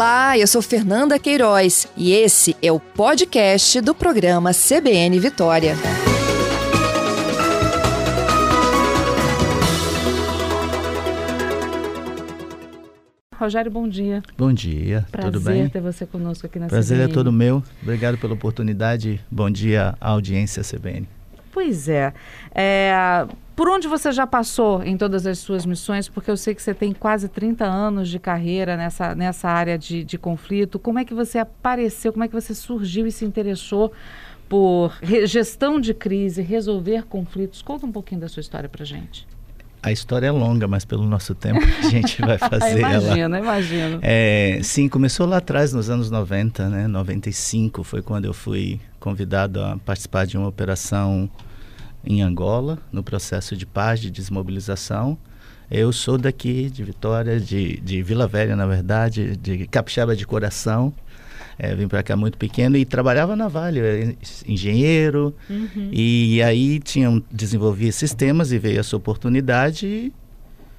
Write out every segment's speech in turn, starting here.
Olá, eu sou Fernanda Queiroz e esse é o podcast do programa CBN Vitória. Rogério, bom dia. Bom dia, Prazer tudo bem? ter você conosco aqui na Prazer CBN. é todo meu. Obrigado pela oportunidade. Bom dia, audiência CBN. Pois é. é. Por onde você já passou em todas as suas missões? Porque eu sei que você tem quase 30 anos de carreira nessa, nessa área de, de conflito. Como é que você apareceu? Como é que você surgiu e se interessou por gestão de crise, resolver conflitos? Conta um pouquinho da sua história para gente. A história é longa, mas pelo nosso tempo a gente vai fazer imagino, ela. Imagino, é, Sim, começou lá atrás, nos anos 90, né? 95 foi quando eu fui convidado a participar de uma operação em Angola, no processo de paz, de desmobilização. Eu sou daqui, de Vitória, de, de Vila Velha, na verdade, de Capixaba de coração. É, vim para cá muito pequeno e trabalhava na Vale, engenheiro. Uhum. E aí tinha, desenvolvia sistemas e veio essa oportunidade e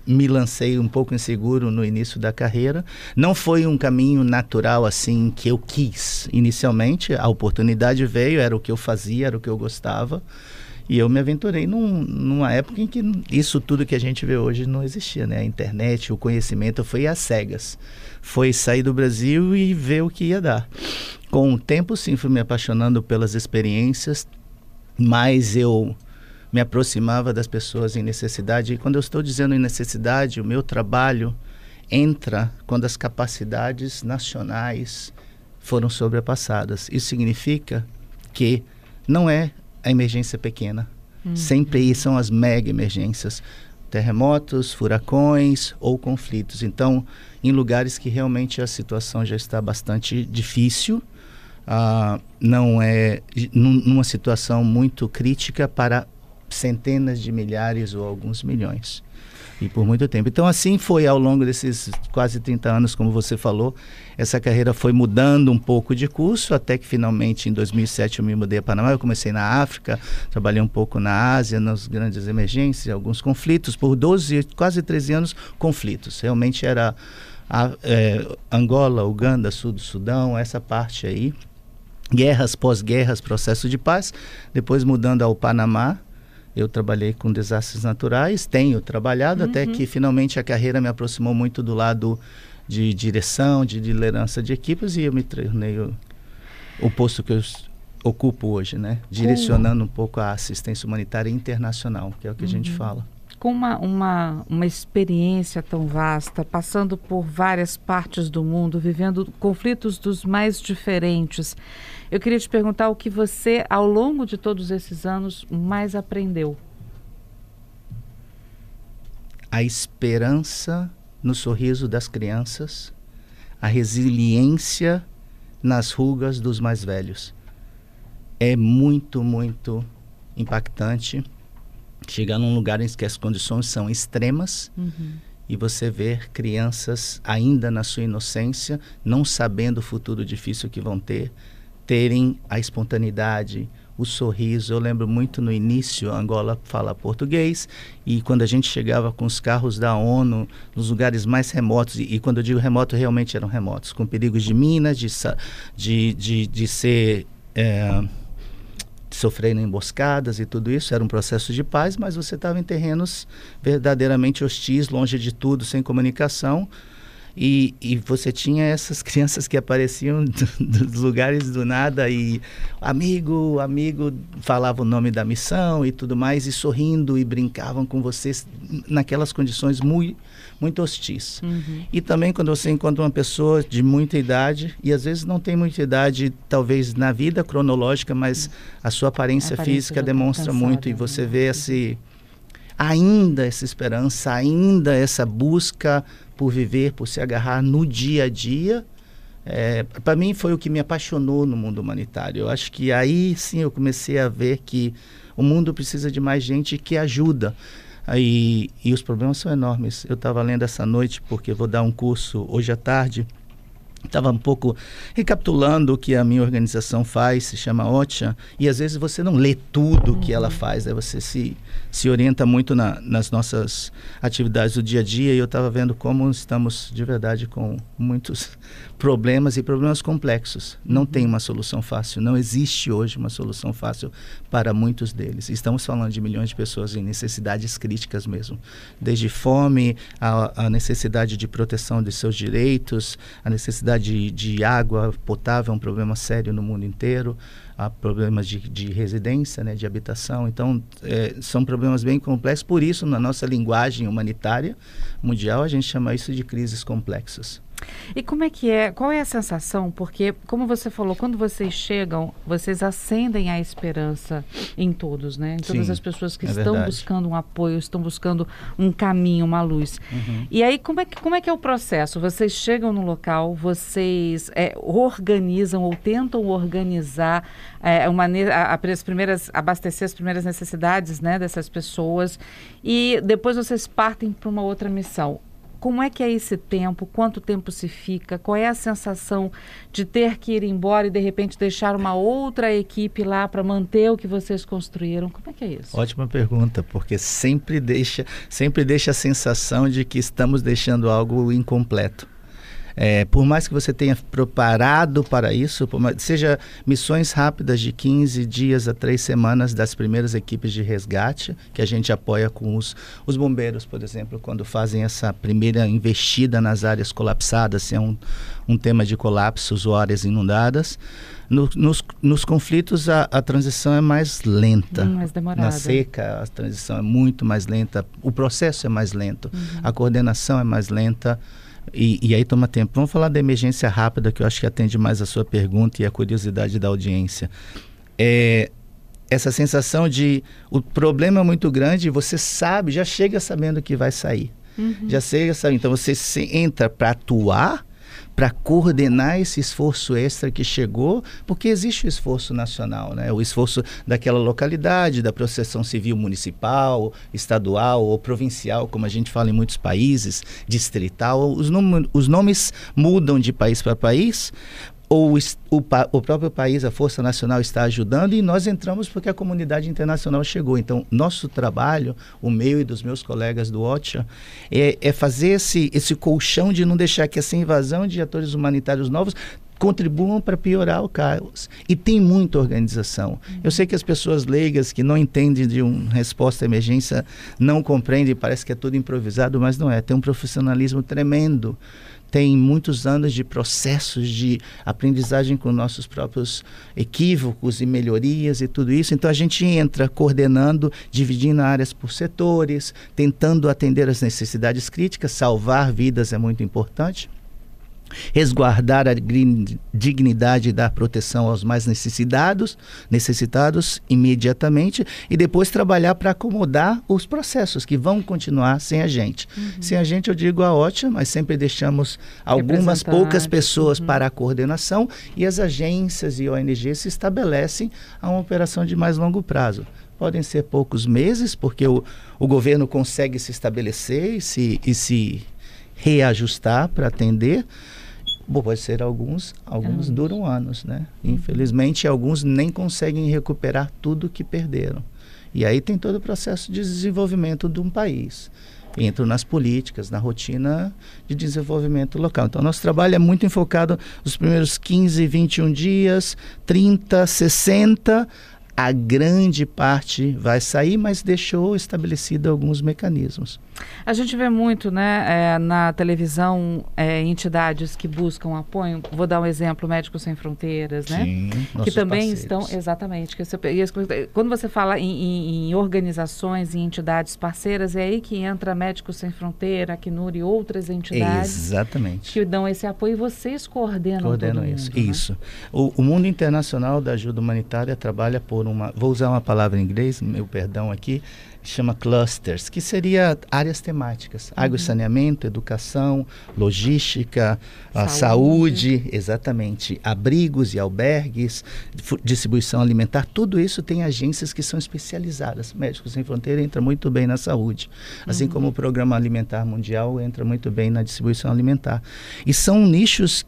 me lancei um pouco inseguro no início da carreira. Não foi um caminho natural assim que eu quis inicialmente. A oportunidade veio, era o que eu fazia, era o que eu gostava. E eu me aventurei num, numa época em que isso tudo que a gente vê hoje não existia, né? A internet, o conhecimento foi às cegas. Foi sair do Brasil e ver o que ia dar. Com o tempo, sim, fui me apaixonando pelas experiências, mas eu me aproximava das pessoas em necessidade. E quando eu estou dizendo em necessidade, o meu trabalho entra quando as capacidades nacionais foram sobrepassadas. Isso significa que não é a emergência pequena. Uhum. Sempre são as mega emergências. Terremotos, furacões ou conflitos. Então, em lugares que realmente a situação já está bastante difícil, uh, não é numa situação muito crítica para centenas de milhares ou alguns milhões e por muito tempo. Então, assim foi ao longo desses quase 30 anos, como você falou. Essa carreira foi mudando um pouco de curso, até que finalmente em 2007 eu me mudei a Panamá. Eu comecei na África, trabalhei um pouco na Ásia, nas grandes emergências, alguns conflitos. Por 12, quase 13 anos, conflitos. Realmente era a, é, Angola, Uganda, Sul do Sudão, essa parte aí. Guerras, pós-guerras, processo de paz. Depois mudando ao Panamá, eu trabalhei com desastres naturais, tenho trabalhado, uhum. até que finalmente a carreira me aproximou muito do lado de direção, de liderança de equipes e eu me tornei o, o posto que eu ocupo hoje, né? Direcionando um pouco a assistência humanitária internacional, que é o que uhum. a gente uhum. fala. Com uma, uma, uma experiência tão vasta, passando por várias partes do mundo, vivendo conflitos dos mais diferentes, eu queria te perguntar o que você, ao longo de todos esses anos, mais aprendeu. A esperança no sorriso das crianças, a resiliência nas rugas dos mais velhos. É muito, muito impactante chegar num lugar em que as condições são extremas uhum. e você ver crianças ainda na sua inocência, não sabendo o futuro difícil que vão ter, terem a espontaneidade, o sorriso. Eu lembro muito no início, Angola fala português, e quando a gente chegava com os carros da ONU nos lugares mais remotos, e, e quando eu digo remoto, realmente eram remotos, com perigos de minas, de, de, de, de ser. É, sofrendo emboscadas e tudo isso, era um processo de paz, mas você estava em terrenos verdadeiramente hostis, longe de tudo, sem comunicação. E, e você tinha essas crianças que apareciam do, dos lugares do nada e amigo, amigo, falava o nome da missão e tudo mais, e sorrindo e brincavam com vocês naquelas condições muito, muito hostis. Uhum. E também quando você encontra uma pessoa de muita idade, e às vezes não tem muita idade, talvez na vida cronológica, mas a sua aparência, a aparência física demonstra cansada, muito, e você né? vê esse ainda essa esperança, ainda essa busca por viver, por se agarrar no dia a dia. É, para mim foi o que me apaixonou no mundo humanitário. Eu acho que aí sim eu comecei a ver que o mundo precisa de mais gente que ajuda. Aí, e os problemas são enormes. Eu estava lendo essa noite, porque vou dar um curso hoje à tarde. Estava um pouco recapitulando o que a minha organização faz, se chama OTCHA, e às vezes você não lê tudo o que ela faz, né? você se se orienta muito na, nas nossas atividades do dia a dia e eu estava vendo como estamos de verdade com muitos problemas e problemas complexos. Não tem uma solução fácil, não existe hoje uma solução fácil para muitos deles. Estamos falando de milhões de pessoas em necessidades críticas mesmo, desde fome, a, a necessidade de proteção de seus direitos, a necessidade de, de água potável, é um problema sério no mundo inteiro há problemas de, de residência, né, de habitação. Então, é, são problemas bem complexos. Por isso, na nossa linguagem humanitária mundial, a gente chama isso de crises complexas. E como é que é? Qual é a sensação? Porque, como você falou, quando vocês chegam, vocês acendem a esperança em todos, né? Em todas Sim, as pessoas que é estão verdade. buscando um apoio, estão buscando um caminho, uma luz. Uhum. E aí, como é, que, como é que é o processo? Vocês chegam no local, vocês é, organizam ou tentam organizar é, uma, a, as primeiras, abastecer as primeiras necessidades né, dessas pessoas e depois vocês partem para uma outra missão como é que é esse tempo? Quanto tempo se fica? Qual é a sensação de ter que ir embora e de repente deixar uma outra equipe lá para manter o que vocês construíram? Como é que é isso? Ótima pergunta, porque sempre deixa, sempre deixa a sensação de que estamos deixando algo incompleto. É, por mais que você tenha preparado para isso, mais, seja missões rápidas de 15 dias a 3 semanas das primeiras equipes de resgate, que a gente apoia com os, os bombeiros, por exemplo, quando fazem essa primeira investida nas áreas colapsadas, se é um, um tema de colapsos ou áreas inundadas. No, nos, nos, conflitos, a, a, transição é mais lenta. Hum, mais demorada. Na seca, a transição é muito mais lenta. O processo é mais lento. Uhum. A coordenação é mais lenta. E, e, aí toma tempo. Vamos falar da emergência rápida, que eu acho que atende mais a sua pergunta e a curiosidade da audiência. É, essa sensação de o problema é muito grande e você sabe, já chega sabendo que vai sair. Uhum. Já chega sabendo. Então você entra para atuar para coordenar esse esforço extra que chegou, porque existe o esforço nacional, né? o esforço daquela localidade, da processão civil municipal, estadual ou provincial, como a gente fala em muitos países, distrital. Os, os nomes mudam de país para país, ou o, o, próprio país, a Força Nacional está ajudando e nós entramos porque a comunidade internacional chegou. Então, nosso trabalho, o meu e dos meus colegas do OCHA, é, é fazer esse, esse colchão de não deixar que essa invasão de atores humanitários novos contribuam para piorar o caos. E tem muita organização. Uhum. Eu sei que as pessoas leigas que não entendem de uma resposta à emergência não compreendem, parece que é tudo improvisado, mas não é. Tem um profissionalismo tremendo tem muitos anos de processos de aprendizagem com nossos próprios equívocos e melhorias e tudo isso. Então a gente entra coordenando, dividindo áreas por setores, tentando atender as necessidades críticas, salvar vidas é muito importante resguardar a dignidade e dar proteção aos mais necessitados, necessitados imediatamente e depois trabalhar para acomodar os processos que vão continuar sem a gente. Uhum. Sem a gente eu digo a ótima, mas sempre deixamos algumas poucas pessoas uhum. para a coordenação e as agências e ONGs se estabelecem a uma operação de mais longo prazo podem ser poucos meses, porque o, o governo consegue se estabelecer e se, e se reajustar para atender, Bom, pode ser alguns, alguns ah. duram anos, né? Uhum. Infelizmente, alguns nem conseguem recuperar tudo que perderam. E aí tem todo o processo de desenvolvimento de um país. Entro nas políticas, na rotina de desenvolvimento local. Então, nosso trabalho é muito enfocado nos primeiros 15, 21 dias, 30, 60, a grande parte vai sair, mas deixou estabelecido alguns mecanismos. A gente vê muito, né, é, na televisão, é, entidades que buscam apoio. Vou dar um exemplo, Médicos Sem Fronteiras, né? Sim, que também parceiros. estão, exatamente. Que quando você fala em, em, em, organizações, em entidades parceiras, é aí que entra Médicos Sem Fronteira, Acnur e outras entidades. Exatamente. Que dão esse apoio e vocês coordenam, coordenam todo isso. Mundo, né? Isso. O, o mundo internacional da ajuda humanitária trabalha por uma, vou usar uma palavra em inglês, meu perdão aqui, chama clusters, que seria áreas temáticas, água e uhum. saneamento, educação, logística, saúde. saúde, exatamente, abrigos e albergues, distribuição alimentar, tudo isso tem agências que são especializadas. Médicos Sem Fronteira entra muito bem na saúde, assim uhum. como o Programa Alimentar Mundial entra muito bem na distribuição alimentar. E são nichos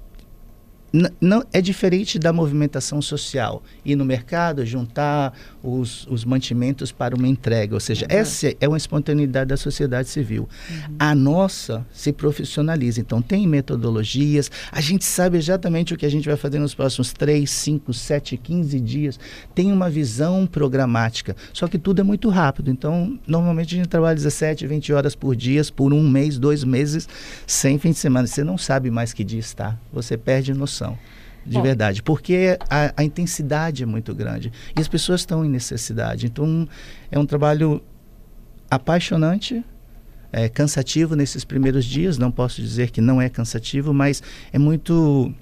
não é diferente da movimentação social ir no mercado juntar os, os mantimentos para uma entrega ou seja uhum. essa é uma espontaneidade da sociedade civil uhum. a nossa se profissionaliza então tem metodologias a gente sabe exatamente o que a gente vai fazer nos próximos 3, 5, 7, 15 dias tem uma visão programática só que tudo é muito rápido então normalmente a gente trabalha 17, 20 horas por dia por um mês, dois meses sem fim de semana você não sabe mais que dia está você perde noção de Bom. verdade, porque a, a, intensidade é muito grande e as pessoas estão em necessidade. Então, é um trabalho apaixonante, é cansativo nesses primeiros dias. Não posso dizer que não é cansativo, mas é muito,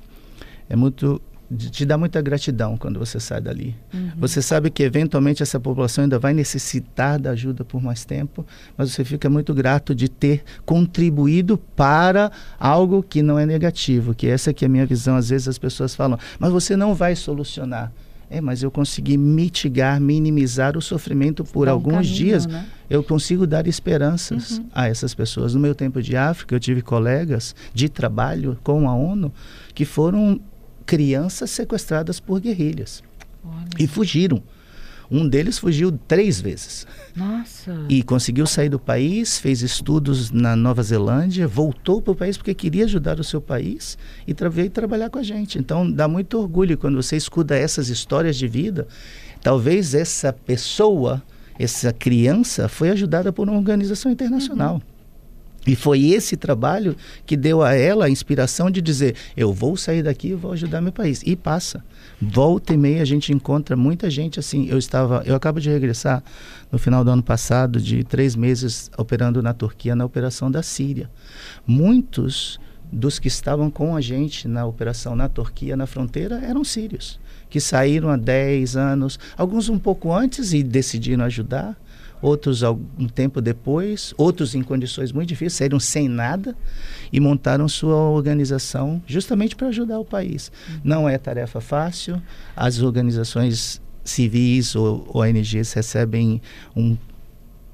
é muito te dá muita gratidão quando você sai dali. Uhum. Você sabe que eventualmente essa população ainda vai necessitar da ajuda por mais tempo, mas você fica muito grato de ter contribuído para algo que não é negativo, que essa que é a minha visão. Às vezes as pessoas falam, mas você não vai solucionar. É, mas eu consegui mitigar, minimizar o sofrimento por alguns caminho, dias. Né? Eu consigo dar esperanças uhum. a essas pessoas. No meu tempo de África, eu tive colegas de trabalho com a ONU que foram crianças sequestradas por guerrilhas. Olha. E fugiram. Um deles fugiu três vezes. Nossa. E conseguiu sair do país, fez estudos na Nova Zelândia, voltou para o país porque queria ajudar o seu país e veio trabalhar com a gente. Então dá muito orgulho quando você escuta essas histórias de vida. Talvez essa pessoa, essa criança, foi ajudada por uma organização internacional. Uhum. E foi esse trabalho que deu a ela a inspiração de dizer: eu vou sair daqui e vou ajudar meu país. E passa. Volta e meia a gente encontra muita gente assim. Eu estava, eu acabo de regressar no final do ano passado de três meses operando na Turquia na operação da Síria. Muitos dos que estavam com a gente na operação na Turquia, na fronteira, eram sírios, que saíram há 10 anos, alguns um pouco antes e decidiram ajudar outros algum tempo depois, outros em condições muito difíceis, saíram sem nada e montaram sua organização justamente para ajudar o país. Uhum. Não é tarefa fácil, as organizações civis ou ONGs recebem um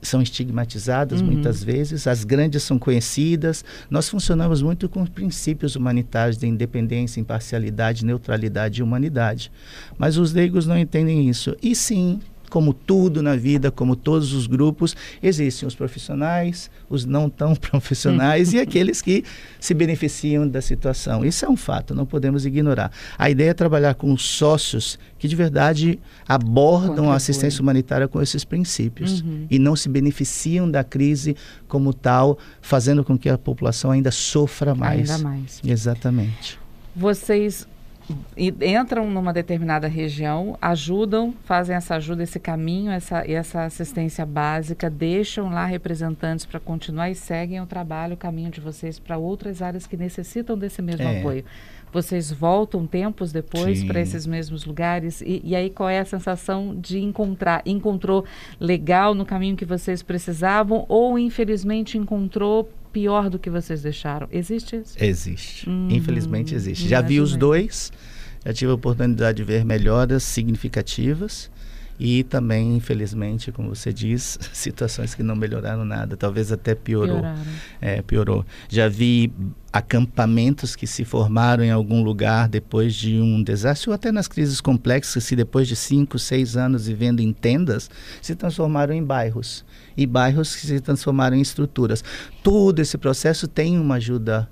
são estigmatizadas uhum. muitas vezes, as grandes são conhecidas. Nós funcionamos muito com princípios humanitários de independência, imparcialidade, neutralidade e humanidade. Mas os leigos não entendem isso. E sim, como tudo na vida, como todos os grupos, existem os profissionais, os não tão profissionais e aqueles que se beneficiam da situação. Isso é um fato, não podemos ignorar. A ideia é trabalhar com sócios que de verdade abordam a assistência humanitária com esses princípios uhum. e não se beneficiam da crise como tal, fazendo com que a população ainda sofra mais. Ainda mais. Exatamente. Vocês entram numa determinada região, ajudam, fazem essa ajuda, esse caminho, essa, essa assistência básica, deixam lá representantes para continuar e seguem o trabalho, o caminho de vocês para outras áreas que necessitam desse mesmo é. apoio. Vocês voltam tempos depois para esses mesmos lugares e, e, aí qual é a sensação de encontrar? Encontrou legal no caminho que vocês precisavam ou infelizmente encontrou pior do que vocês deixaram. Existe isso? Existe. Uhum. Infelizmente existe. Já vi os dois, já tive a oportunidade de ver melhoras significativas e também, infelizmente, como você diz, situações que não melhoraram nada, talvez até piorou. É, piorou. Já vi acampamentos que se formaram em algum lugar depois de um desastre, ou até nas crises complexas, se depois de cinco, seis anos vivendo em tendas, se transformaram em bairros. E bairros que se transformaram em estruturas. Todo esse processo tem uma ajuda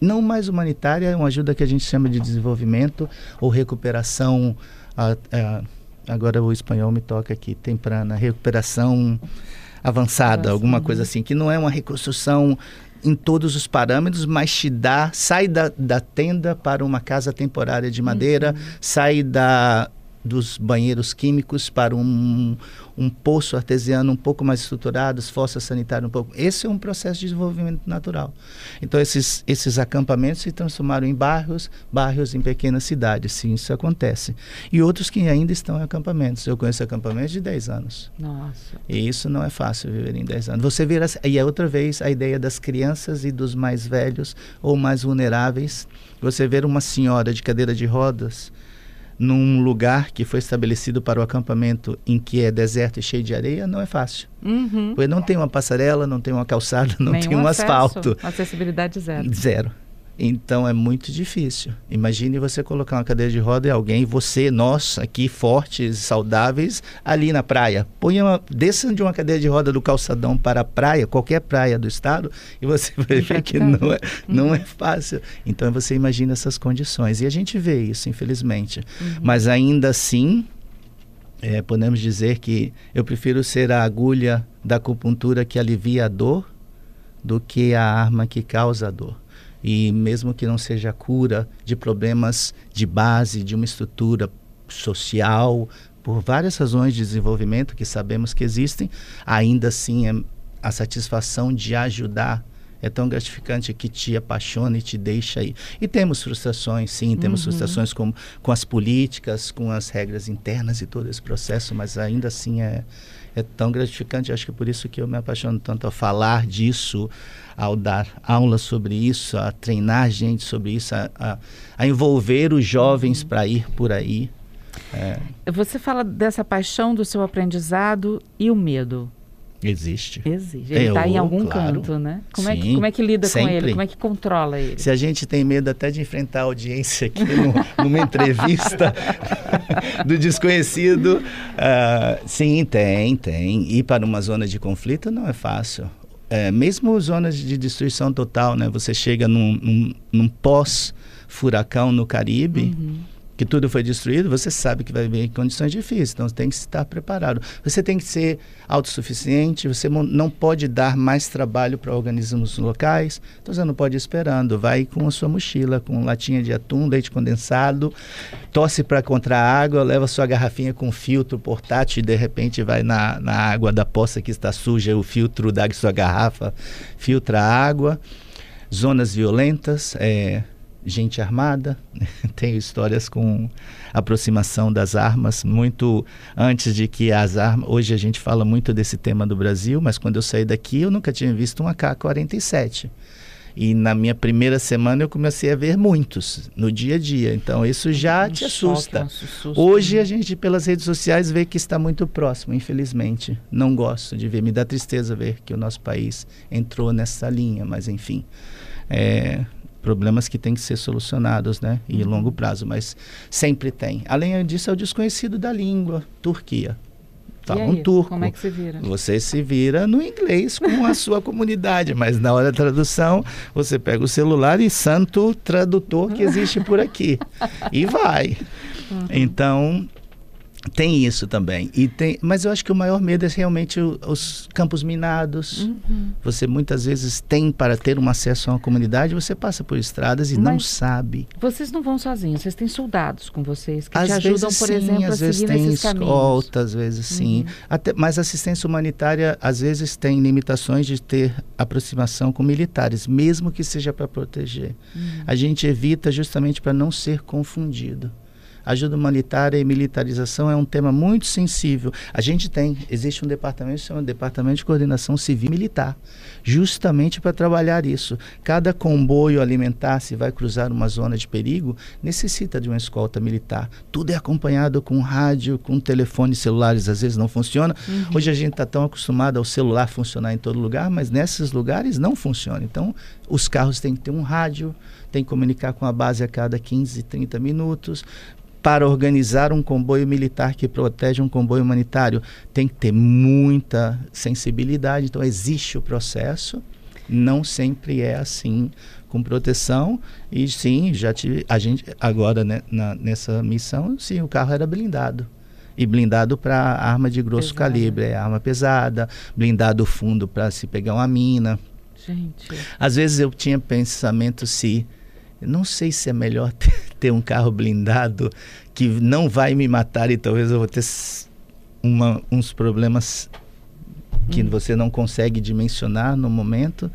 não mais humanitária, é uma ajuda que a gente chama de desenvolvimento ou recuperação. A, a, agora o espanhol me toca aqui, temprana, recuperação avançada, alguma coisa assim, que não é uma reconstrução em todos os parâmetros, mas te dá, sai da, da tenda para uma casa temporária de madeira, uhum. sai da, dos banheiros químicos para um, um poço artesiano um pouco mais estruturado, fossas sanitárias um pouco. Esse é um processo de desenvolvimento natural. Então, esses, esses acampamentos se transformaram em bairros, bairros em pequenas cidades, sim, isso acontece. E outros que ainda estão em acampamentos. Eu conheço acampamentos de 10 anos. Nossa. E isso não é fácil viver em 10 anos. Você vê, e é outra vez a ideia das crianças e dos mais velhos ou mais vulneráveis. Você ver uma senhora de cadeira de rodas num lugar que foi estabelecido para o acampamento em que é deserto e cheio de areia, não é fácil. Uhum. Porque não tem uma passarela, não tem uma calçada, não Nenhum tem um acesso, asfalto. Acessibilidade zero. Zero. Então é muito difícil. Imagine você colocar uma cadeira de roda e alguém, você, nós aqui fortes, saudáveis, ali na praia. Ponha uma, desça de uma cadeira de roda do calçadão para a praia, qualquer praia do estado, e você vai ver que não é, não é fácil. Então você imagina essas condições. E a gente vê isso, infelizmente. Uhum. Mas ainda assim, é, podemos dizer que eu prefiro ser a agulha da acupuntura que alivia a dor do que a arma que causa a dor e mesmo que não seja a cura de problemas de base, de uma estrutura social, por várias razões de desenvolvimento que sabemos que existem, ainda assim é a satisfação de ajudar é tão gratificante que te apaixona e te deixa aí. E temos frustrações, sim, temos uhum. frustrações com, com as políticas, com as regras internas e todo esse processo, mas ainda assim é, é tão gratificante. Acho que por isso que eu me apaixono tanto a falar disso, ao dar aulas sobre isso, a treinar gente sobre isso, a, a, a envolver os jovens para ir por aí. É. Você fala dessa paixão do seu aprendizado e o medo. Existe. Existe. Ele está em algum claro. canto, né? Como, Sim, é que, como é que lida sempre. com ele? Como é que controla ele? Se a gente tem medo até de enfrentar a audiência aqui no, numa entrevista do desconhecido, uh, sim, tem, tem. Ir para uma zona de conflito não é fácil. É, mesmo zonas de destruição total, né? Você chega num, num, num pós-furacão no Caribe... Uhum que tudo foi destruído, você sabe que vai vir em condições difíceis, então você tem que estar preparado. Você tem que ser autossuficiente, você não pode dar mais trabalho para organismos locais, então você não pode ir esperando, vai com a sua mochila, com latinha de atum, leite condensado, tosse para contra a água, leva sua garrafinha com filtro portátil e de repente vai na, na água da poça que está suja, o filtro da sua garrafa filtra a água. Zonas violentas, é, gente armada, tenho histórias com aproximação das armas, muito antes de que as armas. Hoje a gente fala muito desse tema do Brasil, mas quando eu saí daqui eu nunca tinha visto um AK-47. E na minha primeira semana eu comecei a ver muitos no dia a dia. Então isso já um te assusta. Choque, Hoje né? a gente pelas redes sociais vê que está muito próximo, infelizmente. Não gosto de ver, me dá tristeza ver que o nosso país entrou nessa linha, mas enfim. É, problemas que têm que ser solucionados, né? E uhum. longo prazo, mas sempre tem. Além disso, é o desconhecido da língua, Turquia. Fala um turco. Como é que se vira? Você se vira no inglês com a sua comunidade, mas na hora da tradução, você pega o celular e santo tradutor que existe por aqui. e vai. Uhum. Então, tem isso também. E tem, mas eu acho que o maior medo é realmente o, os campos minados. Uhum. Você muitas vezes tem para ter um acesso a uma comunidade, você passa por estradas e mas não sabe. Vocês não vão sozinhos, vocês têm soldados com vocês que às te ajudam, por sim, exemplo, às vezes tem escolta, às vezes sim. Uhum. Até, mas assistência humanitária às vezes tem limitações de ter aproximação com militares, mesmo que seja para proteger. Uhum. A gente evita justamente para não ser confundido ajuda humanitária e militarização é um tema muito sensível. A gente tem, existe um departamento chamado Departamento de Coordenação Civil Militar, justamente para trabalhar isso. Cada comboio alimentar, se vai cruzar uma zona de perigo, necessita de uma escolta militar. Tudo é acompanhado com rádio, com telefones celulares, às vezes não funciona. Uhum. Hoje a gente está tão acostumado ao celular funcionar em todo lugar, mas nesses lugares não funciona. Então, os carros têm que ter um rádio, tem que comunicar com a base a cada 15, 30 minutos para organizar um comboio militar que protege um comboio humanitário, tem que ter muita sensibilidade. Então, existe o processo, não sempre é assim com proteção. E sim, já tive. A gente, agora né, na, nessa missão, sim, o carro era blindado. E blindado para arma de grosso pesada. calibre, é arma pesada, blindado fundo para se pegar uma mina. Gente. Às vezes eu tinha pensamento se não sei se é melhor ter, ter, um carro blindado que não vai me matar e talvez eu vou ter uma, uns problemas que hum. você não consegue dimensionar no momento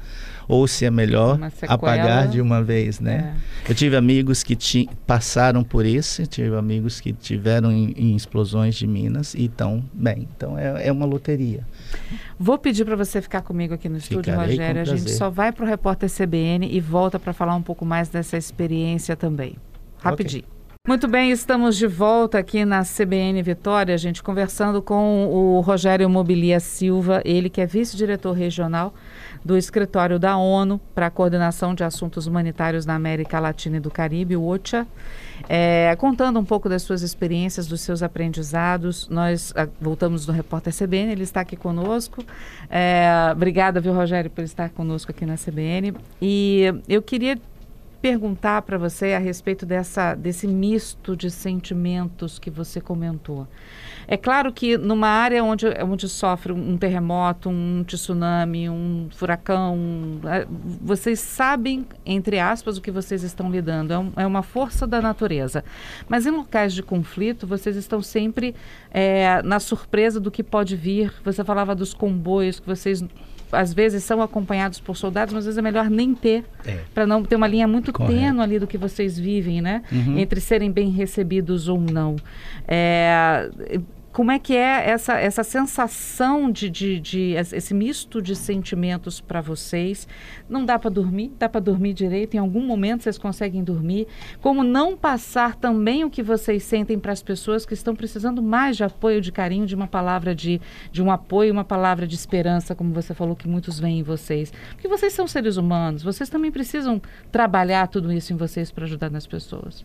ou se é melhor apagar de uma vez, né? É. Eu tive amigos que ti, passaram por isso, tive amigos que tiveram em, em explosões de minas e estão bem. Então é, é uma loteria. Vou pedir para você ficar comigo aqui no estúdio, Ficarei Rogério. A gente só vai para o repórter CBN e volta para falar um pouco mais dessa experiência também. Rapidinho. Okay. Muito bem, estamos de volta aqui na CBN Vitória, gente, conversando com o Rogério Mobilia Silva, ele que é vice-diretor regional do Escritório da ONU para a Coordenação de Assuntos Humanitários na América Latina e do Caribe, o OCHA. É, contando um pouco das suas experiências, dos seus aprendizados, nós a, ah, voltamos no Repórter CBN, ele está aqui conosco. É, obrigada, viu, Rogério, por estar conosco aqui na CBN. E eu queria perguntar para você a respeito dessa, desse misto de sentimentos que você comentou. É claro que numa área onde, onde sofre um terremoto, um tsunami, um furacão, é, vocês sabem, entre aspas, o que vocês estão lidando. É, um, é, uma força da natureza. Mas em locais de conflito, vocês estão sempre é, na surpresa do que pode vir. Você falava dos comboios que vocês às vezes são acompanhados por soldados, mas às vezes é melhor nem ter, é. para não ter uma linha muito tênue ali do que vocês vivem, né? Uhum. Entre serem bem recebidos ou não. É, como é que é essa, essa sensação de, de, de esse misto de sentimentos para vocês? Não dá para dormir? Dá para dormir direito? Em algum momento vocês conseguem dormir? Como não passar também o que vocês sentem para as pessoas que estão precisando mais de apoio, de carinho, de uma palavra de, de um apoio, uma palavra de esperança, como você falou que muitos veem em vocês? Porque vocês são seres humanos, vocês também precisam trabalhar tudo isso em vocês para ajudar nas pessoas.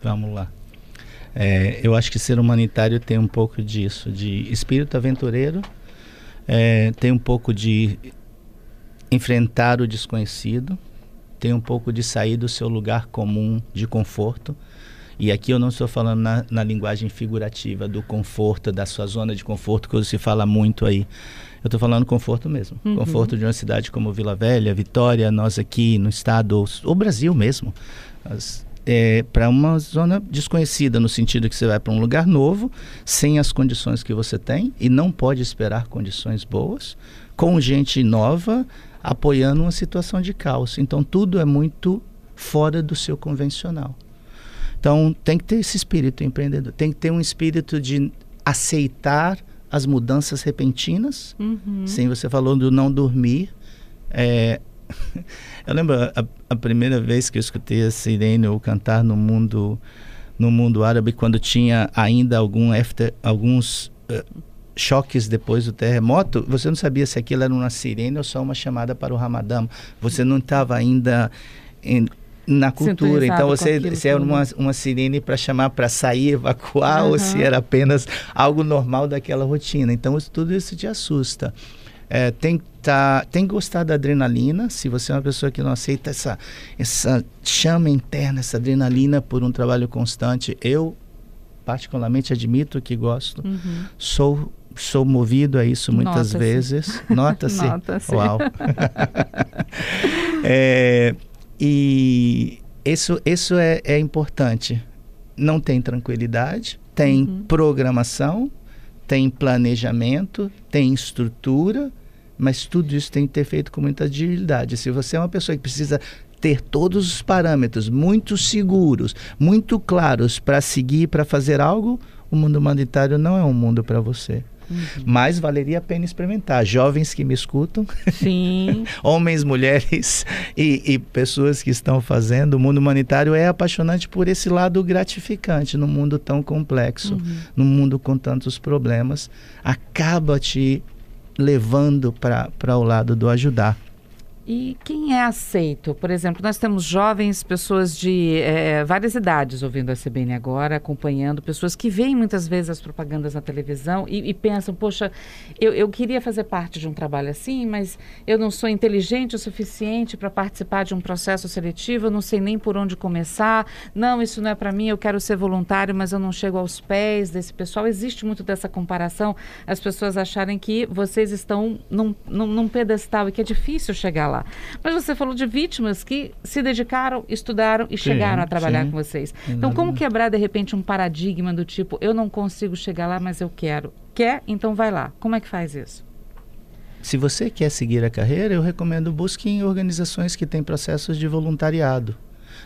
Vamos lá. É, eu acho que ser humanitário tem um pouco disso, de espírito aventureiro, é, tem um pouco de enfrentar o desconhecido, tem um pouco de sair do seu lugar comum de conforto. E aqui eu não estou falando na, na linguagem figurativa do conforto, da sua zona de conforto, que se fala muito aí. Eu estou falando conforto mesmo. Uhum. Conforto de uma cidade como Vila Velha, Vitória, nós aqui no estado, o Brasil mesmo. As, é, para uma zona desconhecida, no sentido que você vai para um lugar novo, sem as condições que você tem, e não pode esperar condições boas, com gente nova, apoiando uma situação de caos. Então, tudo é muito fora do seu convencional. Então, tem que ter esse espírito empreendedor, tem que ter um espírito de aceitar as mudanças repentinas. Uhum. Sim, você falou do não dormir. É, eu lembro a, a, primeira vez que eu escutei a sirene ou cantar no mundo no mundo árabe quando tinha ainda algum after, alguns uh, choques depois do terremoto, você não sabia se aquilo era uma sirene ou só uma chamada para o Ramadã. Você não estava ainda em, na cultura. Então você se era uma, uma sirene para chamar para sair, evacuar, uhum. ou se era apenas algo normal daquela rotina. Então isso, tudo isso te assusta. É, tem, tá, tem que gostar da adrenalina. Se você é uma pessoa que não aceita essa, essa chama interna, essa adrenalina por um trabalho constante, eu particularmente admito que gosto. Uhum. Sou sou movido a isso muitas Nota vezes. Nota-se. Nota-se. Uau. é, e isso, isso é, é importante. Não tem tranquilidade, tem uhum. programação, tem planejamento, tem estrutura, mas tudo isso tem que ter feito com muita agilidade. Se você é uma pessoa que precisa ter todos os parâmetros muito seguros, muito claros para seguir, para fazer algo, o mundo humanitário não é um mundo para você. Uhum. Mas valeria a pena experimentar. Jovens que me escutam, homens, mulheres e, e, pessoas que estão fazendo, o mundo humanitário é apaixonante por esse lado gratificante num mundo tão complexo, uhum. num mundo com tantos problemas. Acaba te levando para o lado do ajudar. E quem é aceito? Por exemplo, nós temos jovens, pessoas de é, várias idades ouvindo a CBN agora, acompanhando, pessoas que veem muitas vezes as propagandas na televisão e, e pensam, poxa, eu, eu, queria fazer parte de um trabalho assim, mas eu não sou inteligente o suficiente para participar de um processo seletivo, eu não sei nem por onde começar, não, isso não é para mim, eu quero ser voluntário, mas eu não chego aos pés desse pessoal. Existe muito dessa comparação, as pessoas acharem que vocês estão num, num, num pedestal e que é difícil chegar lá falar. Mas você falou de vítimas que se dedicaram, estudaram e sim, chegaram a trabalhar sim. com vocês. Então, como quebrar, de repente, um paradigma do tipo, eu não consigo chegar lá, mas eu quero? Quer? Então vai lá. Como é que faz isso? Se você quer seguir a carreira, eu recomendo busque em organizações que têm processos de voluntariado.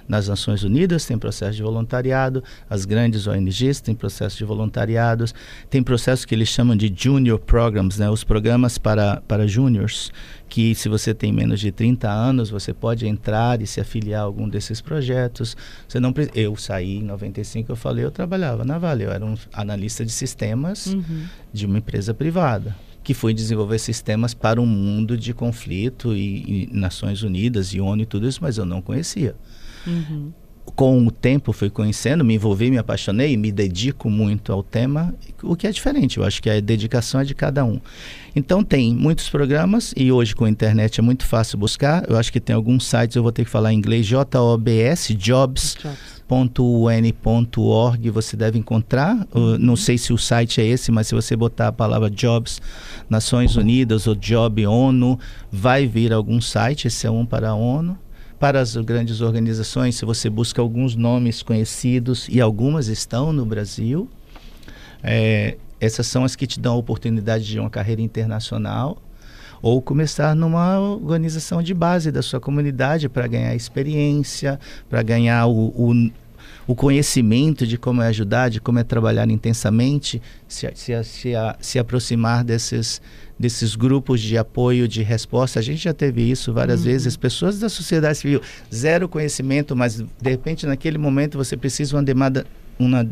Nas Nações Unidas tem processo de voluntariado, as grandes ONGs têm processo de voluntariados, tem processo que eles chamam de junior programs, né, os programas para, para juniors, que se você tem menos de 30 anos, você pode entrar e se afiliar a algum desses projetos. Você não eu saí em 95, eu falei, eu trabalhava na Vale, eu era um analista de sistemas uhum. de uma empresa privada que foi desenvolver sistemas para um mundo de conflito e, e Nações Unidas e ONU e tudo isso, mas eu não conhecia. Uhum com o tempo fui conhecendo, me envolvi, me apaixonei, me dedico muito ao tema, o que é diferente. Eu acho que a dedicação é de cada um. Então tem muitos programas e hoje com a internet é muito fácil buscar. Eu acho que tem alguns sites, eu vou ter que falar em inglês, JOBS, jobs.un.org, você deve encontrar. Não sei se o site é esse, mas se você botar a palavra jobs, Nações Unidas ou Job ONU, vai vir algum site, esse é um para a ONU para as grandes organizações, se você busca alguns nomes conhecidos, e algumas estão no Brasil, é, essas são as que te dão a oportunidade de uma carreira internacional ou começar numa organização de base da sua comunidade para ganhar experiência, para ganhar o, o, o, conhecimento de como é ajudar, de como é trabalhar intensamente, se, se, se, se aproximar desses desses grupos de apoio, de resposta. A gente já teve isso várias uhum. vezes. Pessoas da sociedade civil, zero conhecimento, mas de repente naquele momento você precisa uma demanda, uma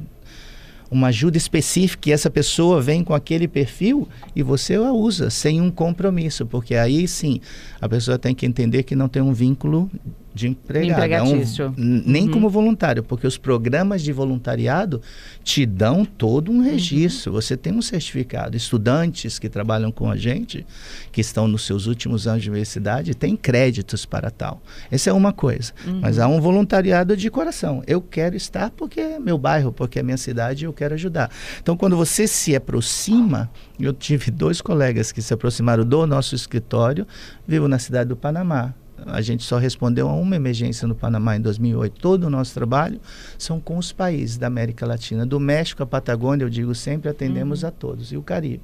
uma ajuda específica e essa pessoa vem com aquele perfil e você a usa sem um compromisso, porque aí sim a pessoa tem que entender que não tem um vínculo de empregado. É um, nem uhum. como voluntário, porque os programas de voluntariado te dão todo um uhum. registro. Uhum. Você tem um certificado. Estudantes que trabalham com a gente, que estão nos seus últimos anos de universidade, têm créditos para tal. Essa é uma coisa. Uhum. Mas há um voluntariado de coração. Eu quero estar porque é meu bairro, porque é minha cidade eu quero ajudar. Então, quando você se aproxima, eu tive dois colegas que se aproximaram do nosso escritório, vivo na cidade do Panamá a gente só respondeu a uma emergência no Panamá em 2008. Todo o nosso trabalho são com os países da América Latina. Do México à Patagônia, eu digo sempre, atendemos uhum. a todos. E o Caribe.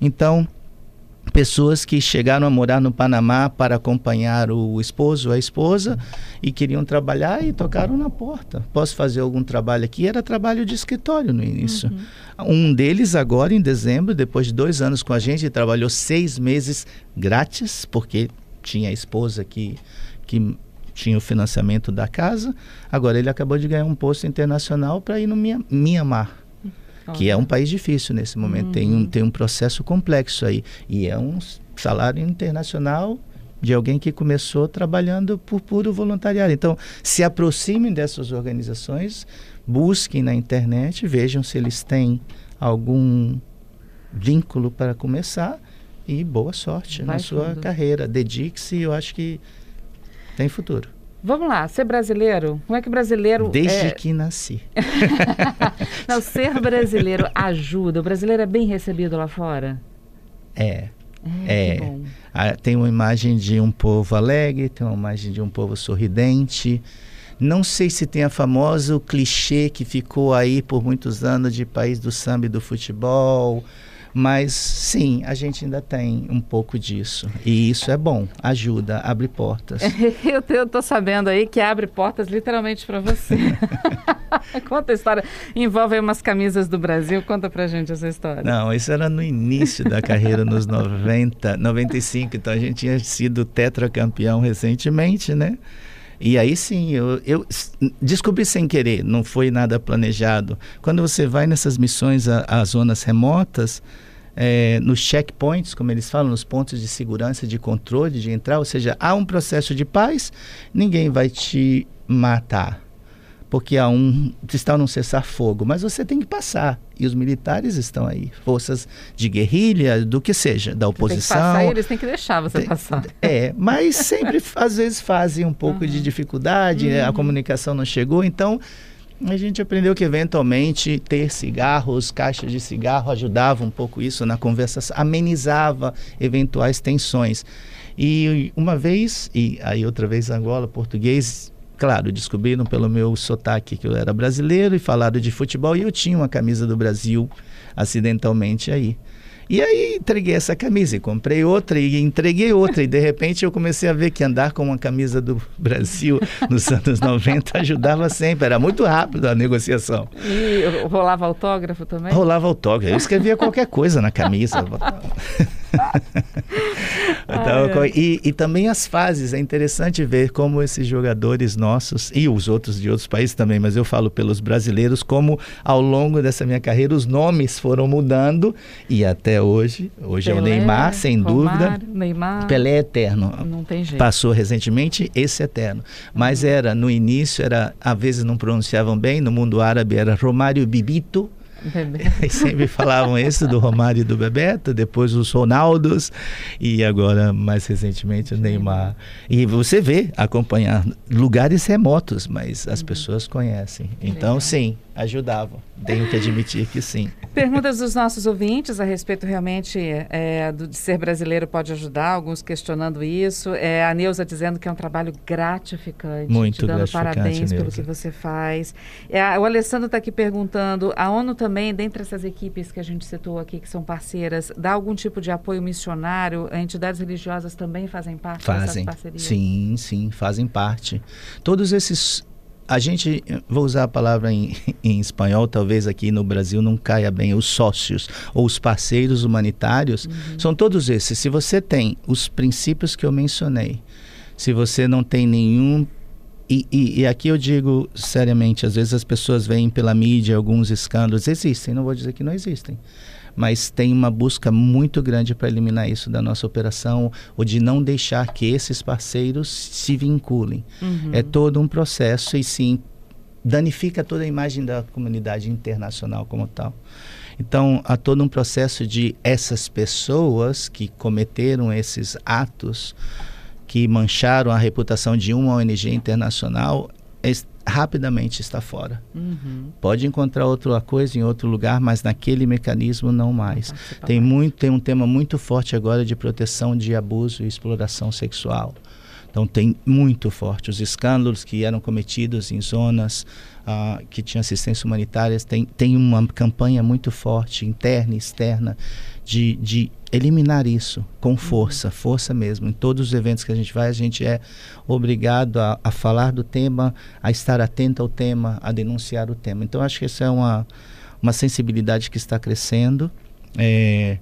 Então, pessoas que chegaram a morar no Panamá para acompanhar o esposo, a esposa, e queriam trabalhar e tocaram na porta. Posso fazer algum trabalho aqui? Era trabalho de escritório no início. Uhum. Um deles agora, em dezembro, depois de dois anos com a gente, trabalhou seis meses grátis, porque tinha a esposa que, que tinha o financiamento da casa. Agora ele acabou de ganhar um posto internacional para ir no Mianmar. Que é um país difícil nesse momento, uhum. tem, um, tem um processo complexo aí. E é um salário internacional de alguém que começou trabalhando por puro voluntariado. Então, se aproximem dessas organizações, busquem na internet, vejam se eles têm algum vínculo para começar e boa sorte Vai na sua fundo. carreira. Dedique-se, eu acho que tem futuro. Vamos lá, ser brasileiro? Como é que brasileiro. Desde é... que nasci. Não, ser brasileiro ajuda. O brasileiro é bem recebido lá fora? É. É. é. Ah, tem uma imagem de um povo alegre, tem uma imagem de um povo sorridente. Não sei se tem a famosa clichê que ficou aí por muitos anos de país do samba e do futebol mas sim, a gente ainda tem um pouco disso. E isso é bom, ajuda, abre portas. eu estou sabendo aí que abre portas literalmente para você. Conta a história. Envolve umas camisas do Brasil. Conta pra gente essa história. Não, isso era no início da carreira, nos 90, 95. Então a gente tinha sido tetracampeão recentemente, né? E aí sim, eu, eu, descobri sem querer, não foi nada planejado. Quando você vai nessas missões a, zonas remotas, é, nos checkpoints, como eles falam, nos pontos de segurança, de controle, de entrar, ou seja, há um processo de paz, ninguém vai te matar porque há um está num cessar-fogo, mas você tem que passar. E os militares estão aí, forças de guerrilha, do que seja, da oposição. Tem que passar, eles têm que deixar você tem, passar. É, mas sempre às vezes fazem um pouco uhum. de dificuldade, uhum. a comunicação não chegou, então a gente aprendeu que eventualmente ter cigarros, caixas de cigarro ajudava um pouco isso na conversação, amenizava eventuais tensões. E uma vez, e aí outra vez Angola, português, claro, descobriram pelo meu sotaque que eu era brasileiro e falaram de futebol e eu tinha uma camisa do Brasil acidentalmente aí. E aí entreguei essa camisa e comprei outra e entreguei outra. E de repente eu comecei a ver que andar com uma camisa do Brasil nos anos 90 ajudava sempre. Era muito rápido a negociação. E rolava autógrafo também? Rolava autógrafo. Eu escrevia qualquer coisa na camisa. então, e, e, também as fases. É interessante ver como esses jogadores nossos, e os outros de outros países também, mas eu falo pelos brasileiros, como ao longo dessa minha carreira os nomes foram mudando e até hoje, hoje Pelé, é o Neymar, sem Romário, dúvida. Neymar. Pelé é eterno. Não tem jeito. Passou recentemente, esse é eterno. Mas uhum. era, no início, era, às vezes não pronunciavam bem, no mundo árabe era Romário Bibito e sempre falavam isso do Romário e do Bebeto, depois os Ronaldos e agora mais recentemente o Neymar. E você vê acompanhar lugares remotos, mas as uhum. pessoas conhecem. Então, sim, ajudava. Tenho que admitir que sim. Perguntas dos nossos ouvintes a respeito realmente é, do, de ser brasileiro pode ajudar, alguns questionando isso. É, a Neuza dizendo que é um trabalho gratificante. Muito te dando gratificante, parabéns Neuza. pelo que você faz. É, o Alessandro está aqui perguntando, a ONU também, dentre essas equipes que a gente citou aqui, que são parceiras, dá algum tipo de apoio missionário? Entidades religiosas também fazem parte fazem. dessas parcerias? Sim, sim, fazem parte. Todos esses a gente, vou usar a palavra em, em, espanhol, talvez aqui no Brasil não caia bem, os sócios ou os parceiros humanitários, uhum. são todos esses. Se você tem os princípios que eu mencionei, se você não tem nenhum. E, e, e aqui eu digo seriamente, às vezes as pessoas veem pela mídia alguns escândalos, existem, não vou dizer que não existem mas tem uma busca muito grande para eliminar isso da nossa operação ou de não deixar que esses parceiros se vinculem. Uhum. É todo um processo e sim danifica toda a imagem da comunidade internacional como tal. Então, há todo um processo de essas pessoas que cometeram esses atos que mancharam a reputação de uma ONG internacional, rapidamente está fora. Uhum. Pode encontrar outra coisa em outro lugar, mas naquele mecanismo não mais. Tem muito, tem um tema muito forte agora de proteção de abuso e exploração sexual. Então tem muito forte os escândalos que eram cometidos em zonas uh, que tinham assistência humanitária. Tem, tem uma campanha muito forte, interna e externa, de, de eliminar isso com uhum. força, força mesmo. Em todos os eventos que a gente vai, a gente é obrigado a, a, falar do tema, a estar atento ao tema, a denunciar o tema. Então, acho que essa é uma, uma sensibilidade que está crescendo. É,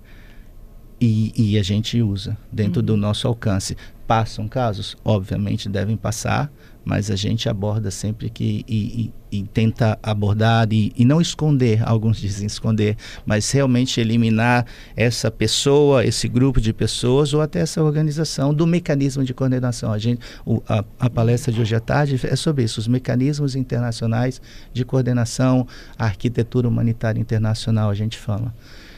e, e, a gente usa dentro uhum. do nosso alcance. Passam casos? Obviamente devem passar, mas a gente aborda sempre que e, e, e tenta abordar e, e, não esconder, alguns dizem esconder, mas realmente eliminar essa pessoa, esse grupo de pessoas ou até essa organização do mecanismo de coordenação. A, gente, o, a, a palestra de hoje à tarde é sobre isso, os mecanismos internacionais de coordenação, a arquitetura humanitária internacional, a gente fala.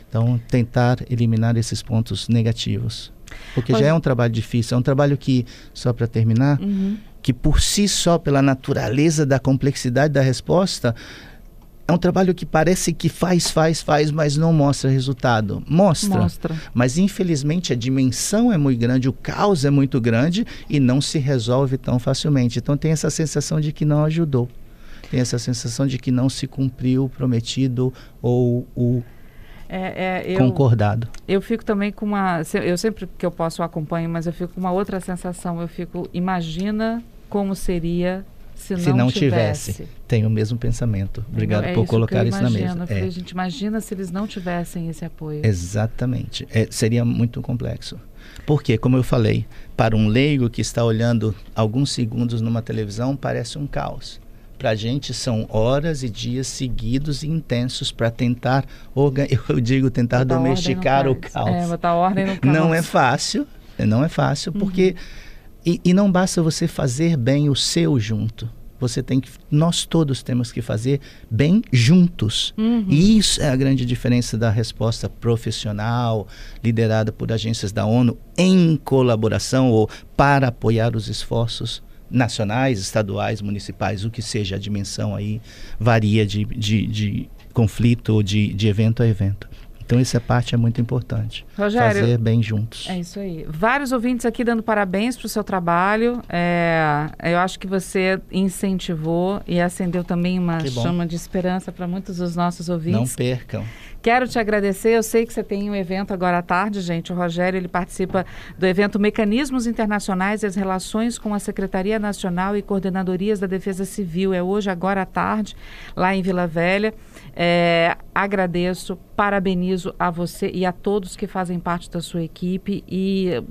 Então, tentar eliminar esses pontos negativos. Porque Pode... já é um trabalho difícil, é um trabalho que, só para terminar, uhum. Que por si só, pela natureza da complexidade da resposta, é um trabalho que parece que faz, faz, faz, mas não mostra resultado. Mostra. Mostra. Mas infelizmente a dimensão é muito grande, o caos é muito grande e não se resolve tão facilmente. Então tem essa sensação de que não ajudou. Tem essa sensação de que não se cumpriu o prometido ou o é, é, eu, concordado. Eu fico também com uma. Eu sempre que eu posso eu acompanho, mas eu fico com uma outra sensação. Eu fico, imagina como seria se, se não, não tivesse. tivesse. Tenho o mesmo pensamento. Obrigado é por colocar isso imagino. na mesa. é. gente, imagina se eles não tivessem esse apoio. Exatamente. É, seria muito complexo. Porque, como eu falei, para um leigo que está olhando alguns segundos numa televisão, parece um caos para a gente são horas e dias seguidos e intensos para tentar, eu digo, tentar botar domesticar o caos. É, botar ordem no caos. Não é fácil, não é fácil, uhum. E, e não basta você fazer bem o seu junto você tem que nós todos temos que fazer bem juntos uhum. e isso é a grande diferença da resposta profissional liderada por agências da ONU em colaboração ou para apoiar os esforços nacionais, estaduais, municipais, o que seja, a dimensão aí varia de, de, de conflito, de, de evento a evento. Então essa parte é muito importante. Rogério, fazer bem juntos. É isso aí. Vários ouvintes aqui dando parabéns para o seu trabalho. É, eu acho que você incentivou e acendeu também uma chama de esperança para muitos dos nossos ouvintes. Não percam. Quero te agradecer. Eu sei que você tem um evento agora à tarde, gente. O Rogério ele participa do evento Mecanismos Internacionais e as Relações com a Secretaria Nacional e Coordenadorias da Defesa Civil. É hoje, agora à tarde, lá em Vila Velha. É, agradeço, parabenizo a você e a todos que fazem parte da sua equipe e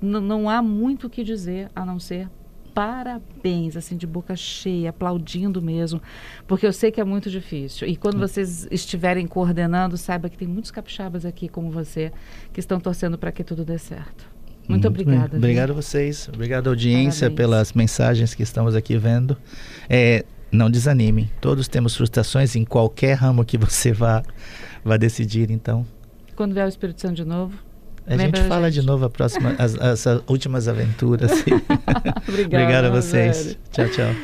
não há muito o que dizer a não ser parabéns, assim, de boca cheia, aplaudindo mesmo, porque eu sei que é muito difícil. E quando vocês estiverem coordenando, saiba que tem muitos capixabas aqui, como você, que estão torcendo para que tudo dê certo. Muito, muito obrigada. Obrigado a vocês, obrigado à audiência Parabéns. pelas mensagens que estamos aqui vendo. É, não desanime, todos temos frustrações em qualquer ramo que você vá, vá decidir, então. Quando vier o Espírito Santo de novo, a gente fala gente. de novo a próxima, as, as últimas aventuras. Obrigada, Obrigado a vocês. Tchau, tchau.